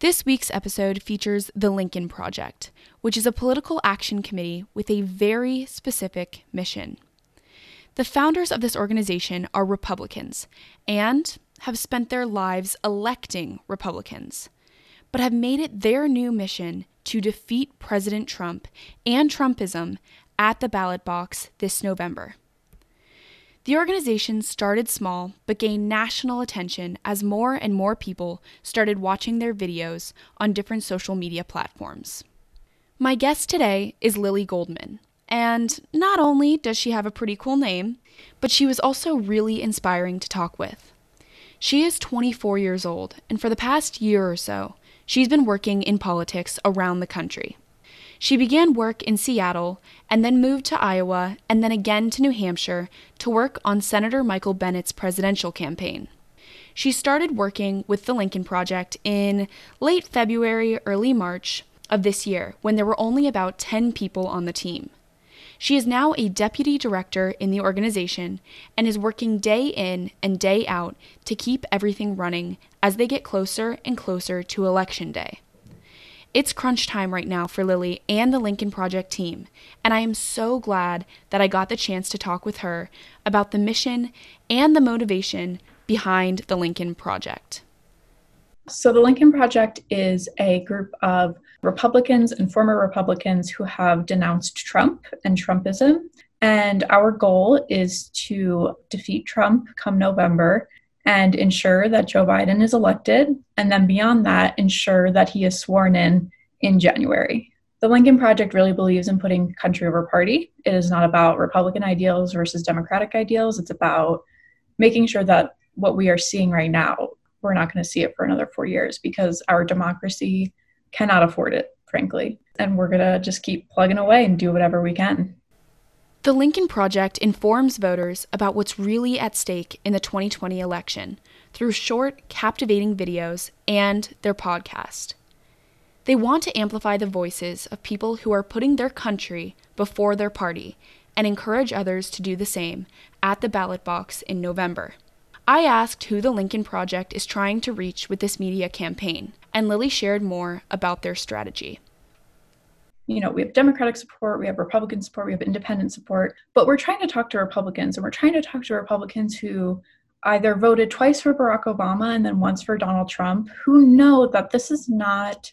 This week's episode features the Lincoln Project, which is a political action committee with a very specific mission. The founders of this organization are Republicans and have spent their lives electing Republicans, but have made it their new mission to defeat President Trump and Trumpism at the ballot box this November. The organization started small but gained national attention as more and more people started watching their videos on different social media platforms. My guest today is Lily Goldman, and not only does she have a pretty cool name, but she was also really inspiring to talk with. She is 24 years old, and for the past year or so, she's been working in politics around the country. She began work in Seattle and then moved to Iowa and then again to New Hampshire to work on Senator Michael Bennet's presidential campaign. She started working with the Lincoln Project in late February, early March of this year when there were only about 10 people on the team. She is now a deputy director in the organization and is working day in and day out to keep everything running as they get closer and closer to Election Day. It's crunch time right now for Lily and the Lincoln Project team, and I am so glad that I got the chance to talk with her about the mission and the motivation behind the Lincoln Project. So, the Lincoln Project is a group of Republicans and former Republicans who have denounced Trump and Trumpism. And our goal is to defeat Trump come November and ensure that Joe Biden is elected. And then beyond that, ensure that he is sworn in in January. The Lincoln Project really believes in putting country over party. It is not about Republican ideals versus Democratic ideals. It's about making sure that what we are seeing right now, we're not going to see it for another four years because our democracy cannot afford it, frankly. And we're going to just keep plugging away and do whatever we can. The Lincoln Project informs voters about what's really at stake in the 2020 election through short, captivating videos and their podcast. They want to amplify the voices of people who are putting their country before their party and encourage others to do the same at the ballot box in November. I asked who the Lincoln Project is trying to reach with this media campaign, and Lily shared more about their strategy. You know, we have Democratic support, we have Republican support, we have independent support, but we're trying to talk to Republicans and we're trying to talk to Republicans who either voted twice for Barack Obama and then once for Donald Trump, who know that this is not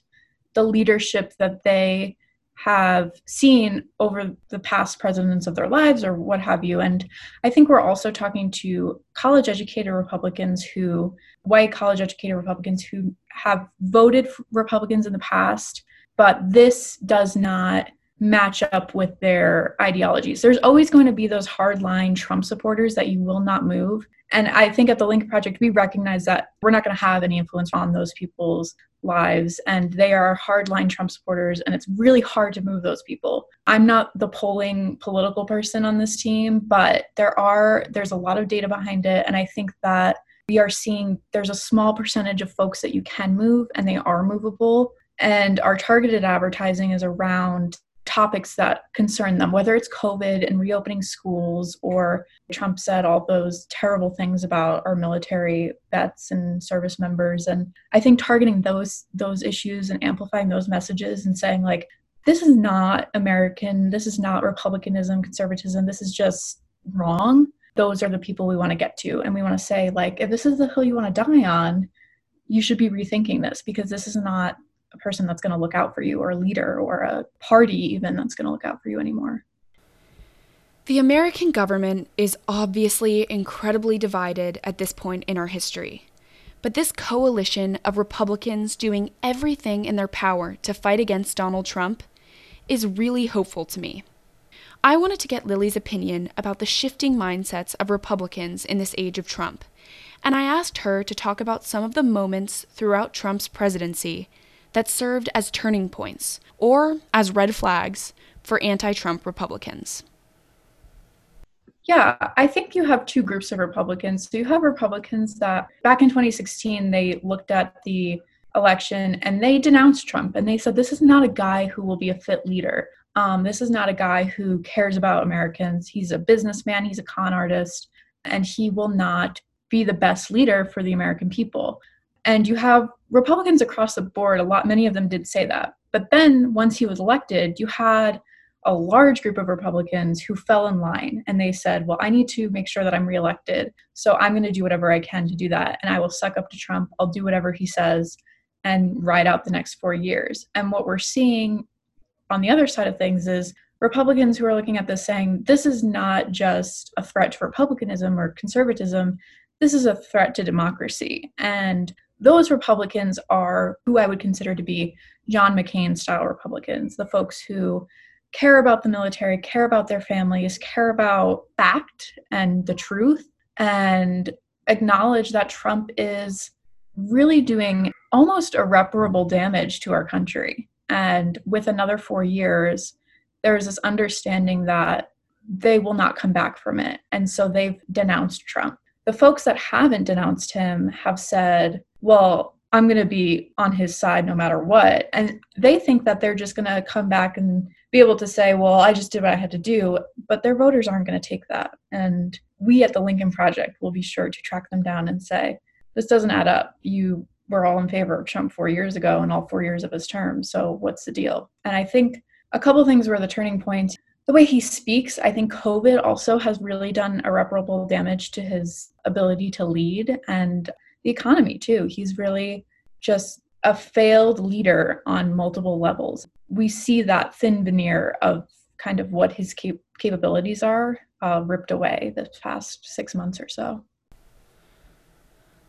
the leadership that they have seen over the past presidents of their lives or what have you. And I think we're also talking to college educated Republicans who, white college educated Republicans who have voted Republicans in the past, but this does not match up with their ideologies. There's always going to be those hardline Trump supporters that you will not move. And I think at the Lincoln Project, we recognize that we're not going to have any influence on those people's lives and they are hardline Trump supporters and it's really hard to move those people. I'm not the polling political person on this team, but there are there's a lot of data behind it and I think that we are seeing there's a small percentage of folks that you can move and they are movable and our targeted advertising is around topics that concern them, whether it's COVID and reopening schools, or Trump said all those terrible things about our military vets and service members. And I think targeting those those issues and amplifying those messages and saying like, this is not American, this is not republicanism, conservatism, this is just wrong. Those are the people we want to get to. And we want to say, like, if this is the hill you want to die on, you should be rethinking this because this is not a person that's going to look out for you or a leader or a party even that's going to look out for you anymore. The American government is obviously incredibly divided at this point in our history. But this coalition of Republicans doing everything in their power to fight against Donald Trump is really hopeful to me. I wanted to get Lily's opinion about the shifting mindsets of Republicans in this age of Trump, and I asked her to talk about some of the moments throughout Trump's presidency that served as turning points or as red flags for anti Trump Republicans? Yeah, I think you have two groups of Republicans. So you have Republicans that back in 2016, they looked at the election and they denounced Trump and they said, this is not a guy who will be a fit leader. Um, this is not a guy who cares about Americans. He's a businessman, he's a con artist, and he will not be the best leader for the American people. And you have Republicans across the board, a lot, many of them did say that. But then once he was elected, you had a large group of Republicans who fell in line and they said, Well, I need to make sure that I'm reelected. So I'm going to do whatever I can to do that. And I will suck up to Trump. I'll do whatever he says and ride out the next four years. And what we're seeing on the other side of things is Republicans who are looking at this saying, This is not just a threat to republicanism or conservatism. This is a threat to democracy. And those Republicans are who I would consider to be John McCain style Republicans, the folks who care about the military, care about their families, care about fact and the truth, and acknowledge that Trump is really doing almost irreparable damage to our country. And with another four years, there's this understanding that they will not come back from it. And so they've denounced Trump. The folks that haven't denounced him have said, well, I'm going to be on his side no matter what. And they think that they're just going to come back and be able to say, well, I just did what I had to do. But their voters aren't going to take that. And we at the Lincoln Project will be sure to track them down and say, this doesn't add up. You were all in favor of Trump four years ago and all four years of his term. So what's the deal? And I think a couple things were the turning points. The way he speaks, I think COVID also has really done irreparable damage to his ability to lead and the economy too. He's really just a failed leader on multiple levels. We see that thin veneer of kind of what his cap- capabilities are uh, ripped away the past six months or so.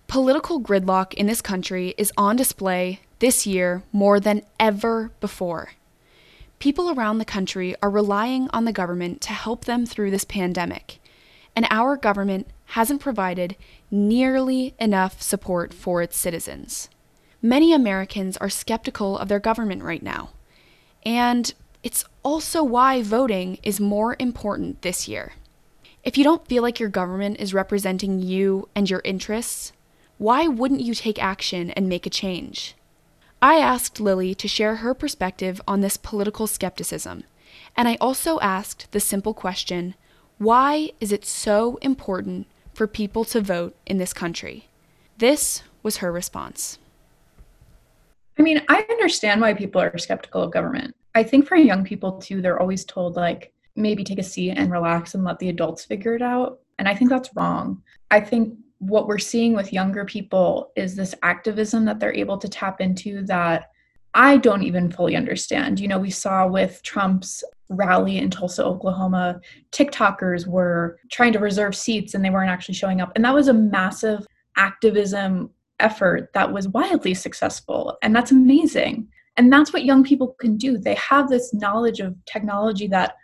Political gridlock in this country is on display this year more than ever before. People around the country are relying on the government to help them through this pandemic, and our government hasn't provided nearly enough support for its citizens. Many Americans are skeptical of their government right now, and it's also why voting is more important this year. If you don't feel like your government is representing you and your interests, why wouldn't you take action and make a change? I asked Lily to share her perspective on this political skepticism, and I also asked the simple question why is it so important for people to vote in this country? This was her response. I mean, I understand why people are skeptical of government. I think for young people too, they're always told, like, maybe take a seat and relax and let the adults figure it out. And I think that's wrong. I think what we're seeing with younger people is this activism that they're able to tap into that I don't even fully understand. You know, we saw with Trump's rally in Tulsa, Oklahoma, TikTokers were trying to reserve seats and they weren't actually showing up. And that was a massive activism effort that was wildly successful. And that's amazing. And that's what young people can do. They have this knowledge of technology that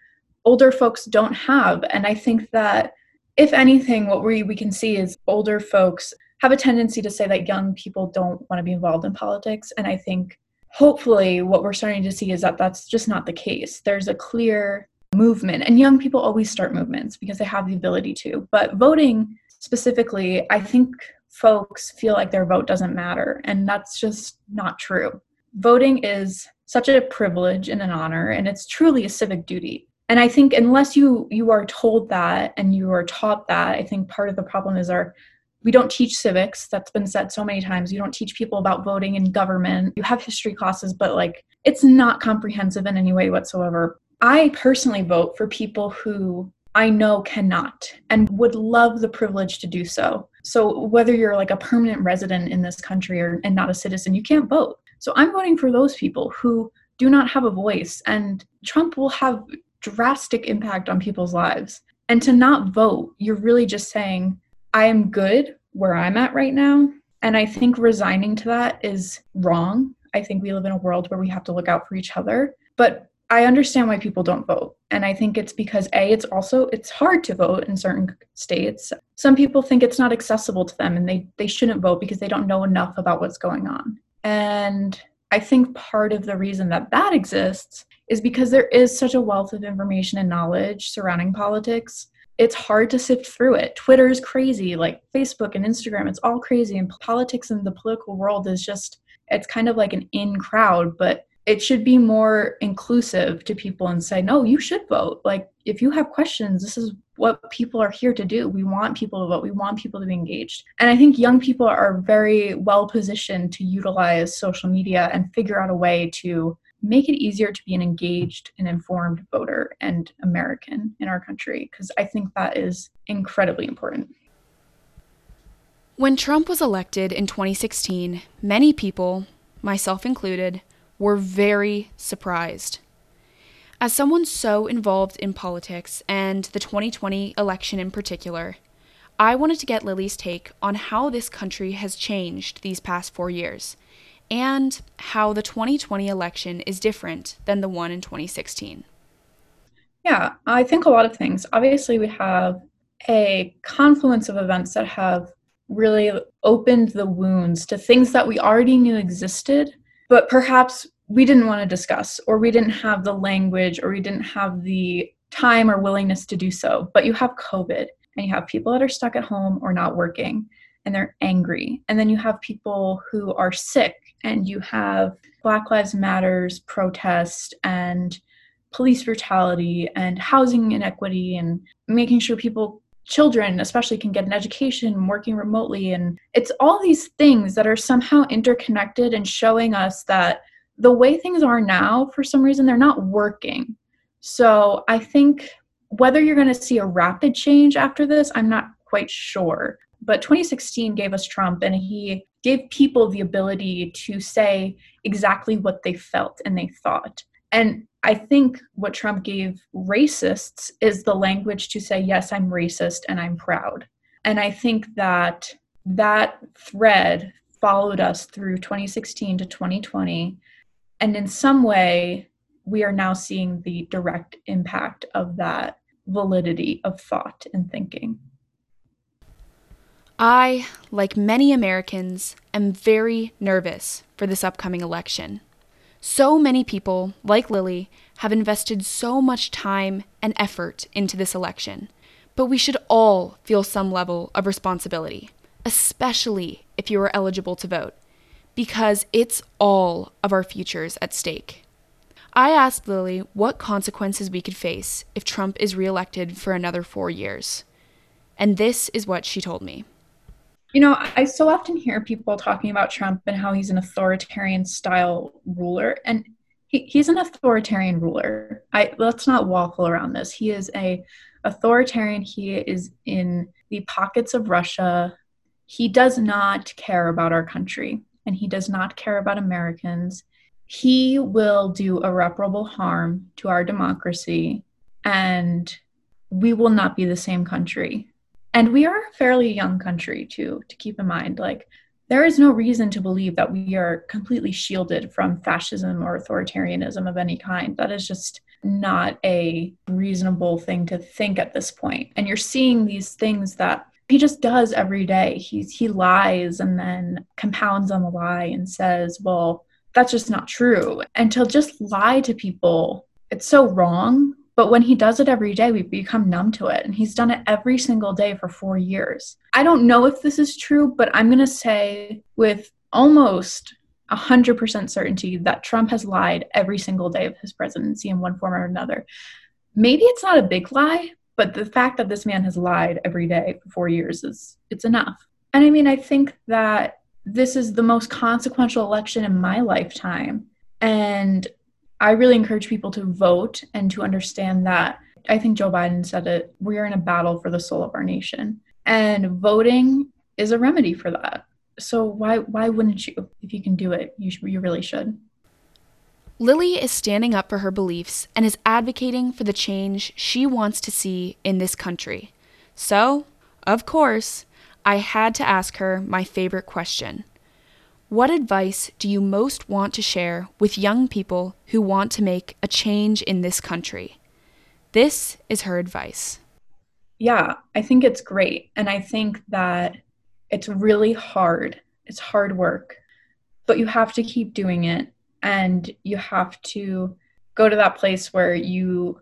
older folks don't have. And I think that if anything, what we, we can see is older folks have a tendency to say that young people don't want to be involved in politics. And I think hopefully what we're starting to see is that that's just not the case. There's a clear movement, and young people always start movements because they have the ability to. But voting specifically, I think folks feel like their vote doesn't matter, and that's just not true. Voting is such a privilege and an honor, and it's truly a civic duty and i think unless you you are told that and you are taught that i think part of the problem is our we don't teach civics. That's been said so many times. You don't teach people about voting in government. You have history classes but like it's not comprehensive in any way whatsoever. I personally vote for people who i know cannot and would love the privilege to do so. So whether you're like a permanent resident in this country or and not a citizen you can't vote. So i'm voting for those people who do not have a voice and trump will have drastic impact on people's lives. And to not vote, you're really just saying, I am good where I'm at right now. And I think resigning to that is wrong. I think we live in a world where we have to look out for each other. But I understand why people don't vote. And I think it's because A, it's also it's hard to vote in certain states. Some people think it's not accessible to them and they, they shouldn't vote because they don't know enough about what's going on. And I think part of the reason that that exists is because there is such a wealth of information and knowledge surrounding politics. It's hard to sift through it. Twitter is crazy, like Facebook and Instagram, it's all crazy. And politics and the political world is just, it's kind of like an in crowd, but it should be more inclusive to people and say, no, you should vote. Like, if you have questions, this is what people are here to do. We want people to vote. We want people to be engaged. And I think young people are very well positioned to utilize social media and figure out a way to make it easier to be an engaged and informed voter and American in our country, because I think that is incredibly important. When Trump was elected in 2016, many people, myself included, were very surprised. As someone so involved in politics and the 2020 election in particular, I wanted to get Lily's take on how this country has changed these past four years and how the 2020 election is different than the one in 2016. Yeah, I think a lot of things. Obviously, we have a confluence of events that have really opened the wounds to things that we already knew existed, but perhaps we didn't want to discuss, or we didn't have the language, or we didn't have the time or willingness to do so. But you have COVID, and you have people that are stuck at home or not working, and they're angry. And then you have people who are sick, and you have Black Lives Matters protest and police brutality and housing inequity and making sure people children especially can get an education working remotely and it's all these things that are somehow interconnected and showing us that the way things are now, for some reason, they're not working. So I think whether you're going to see a rapid change after this, I'm not quite sure. But 2016 gave us Trump, and he gave people the ability to say exactly what they felt and they thought. And I think what Trump gave racists is the language to say, yes, I'm racist and I'm proud. And I think that that thread followed us through 2016 to 2020 and in some way, we are now seeing the direct impact of that validity of thought and thinking. I, like many Americans, am very nervous for this upcoming election. So many people, like Lily, have invested so much time and effort into this election, but we should all feel some level of responsibility, especially if you are eligible to vote because it's all of our futures at stake. I asked Lily what consequences we could face if Trump is reelected for another four years. And this is what she told me. You know, I so often hear people talking about Trump and how he's an authoritarian style ruler. And he, he's an authoritarian ruler. I let's not waffle around this. He is a authoritarian. He is in the pockets of Russia. He does not care about our country and he does not care about Americans, he will do irreparable harm to our democracy and we will not be the same country. And we are a fairly young country too, to keep in mind. Like, there is no reason to believe that we are completely shielded from fascism or authoritarianism of any kind. That is just not a reasonable thing to think at this point. And you're seeing these things that he just does every day. He's he lies and then compounds on the lie and says, "Well, that's just not true." And to just lie to people, it's so wrong. But when he does it every day, we become numb to it. And he's done it every single day for four years. I don't know if this is true, but I'm going to say with almost 100% certainty that Trump has lied every single day of his presidency in one form or another. Maybe it's not a big lie, but the fact that this man has lied every day for four years is it's enough. And I mean, I think that this is the most consequential election in my lifetime. And I really encourage people to vote and to understand that. I think Joe Biden said it we are in a battle for the soul of our nation. And voting is a remedy for that. So why why wouldn't you? If you can do it, you, you really should. Lily is standing up for her beliefs and is advocating for the change she wants to see in this country. So, of course, I had to ask her my favorite question What advice do you most want to share with young people who want to make a change in this country? This is her advice. Yeah, I think it's great. And I think that it's really hard. It's hard work, but you have to keep doing it and you have to go to that place where you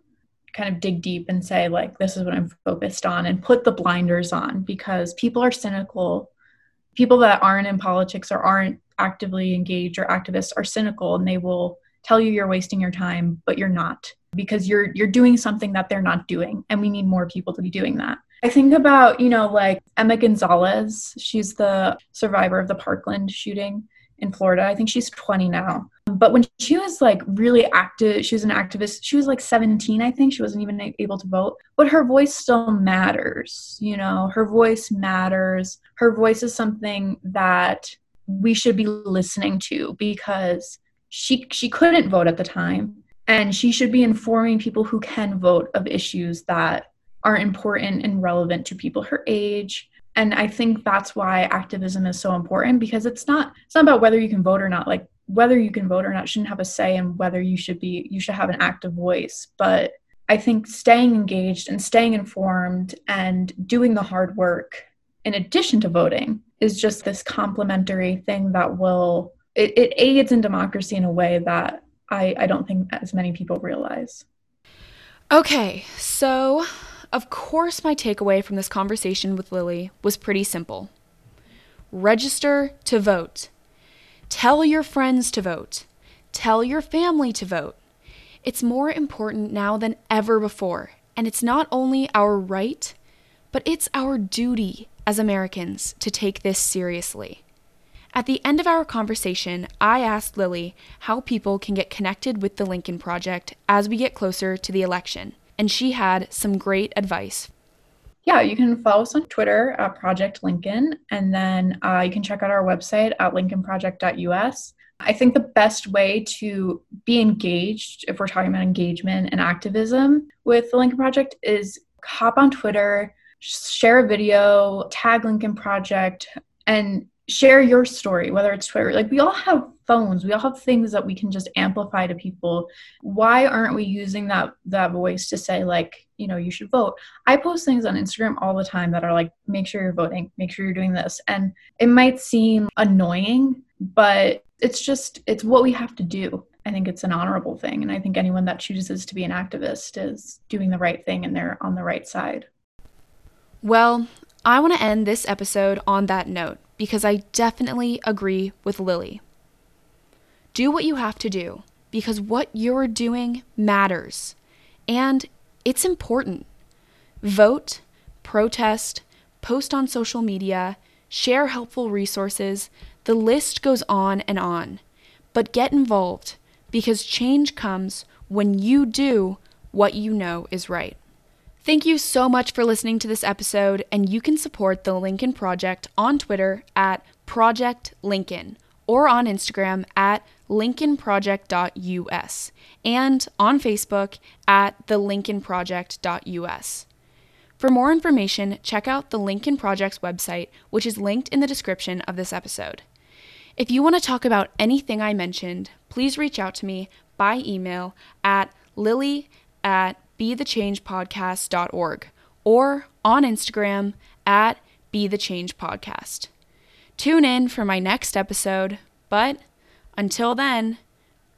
kind of dig deep and say like this is what i'm focused on and put the blinders on because people are cynical people that aren't in politics or aren't actively engaged or activists are cynical and they will tell you you're wasting your time but you're not because you're you're doing something that they're not doing and we need more people to be doing that i think about you know like emma gonzalez she's the survivor of the parkland shooting in Florida. I think she's 20 now. But when she was like really active, she was an activist. She was like 17, I think. She wasn't even able to vote. But her voice still matters. You know, her voice matters. Her voice is something that we should be listening to because she she couldn't vote at the time and she should be informing people who can vote of issues that are important and relevant to people her age and i think that's why activism is so important because it's not it's not about whether you can vote or not like whether you can vote or not shouldn't have a say in whether you should be you should have an active voice. But i think staying engaged and staying informed and doing the hard work in addition to voting is just this complementary thing that will it, it aids in democracy in a way that I, I don't think as many people realize. Okay, so of course, my takeaway from this conversation with Lily was pretty simple. Register to vote. Tell your friends to vote. Tell your family to vote. It's more important now than ever before, and it's not only our right, but it's our duty as Americans to take this seriously. At the end of our conversation, I asked Lily how people can get connected with the Lincoln Project as we get closer to the election and she had some great advice. Yeah, you can follow us on Twitter at Project Lincoln, and then uh, you can check out our website at lincolnproject.us. I think the best way to be engaged, if we're talking about engagement and activism with the Lincoln Project, is hop on Twitter, share a video, tag Lincoln Project, and share your story, whether it's Twitter. Like we all have phones, we all have things that we can just amplify to people. Why aren't we using that that voice to say like, you know, you should vote? I post things on Instagram all the time that are like, make sure you're voting, make sure you're doing this. And it might seem annoying, but it's just it's what we have to do. I think it's an honorable thing. And I think anyone that chooses to be an activist is doing the right thing and they're on the right side. Well, I want to end this episode on that note because I definitely agree with Lily. Do what you have to do because what you're doing matters and it's important. Vote, protest, post on social media, share helpful resources. The list goes on and on. But get involved because change comes when you do what you know is right. Thank you so much for listening to this episode, and you can support the Lincoln Project on Twitter at Project Lincoln or on Instagram at lincolnproject.us and on Facebook at thelincolnproject.us. For more information, check out the Lincoln Project's website, which is linked in the description of this episode. If you want to talk about anything I mentioned, please reach out to me by email at lily at bethechangepodcast.org or on Instagram at bethechangepodcast. Tune in for my next episode, but until then,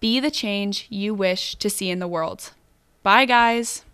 be the change you wish to see in the world. Bye, guys.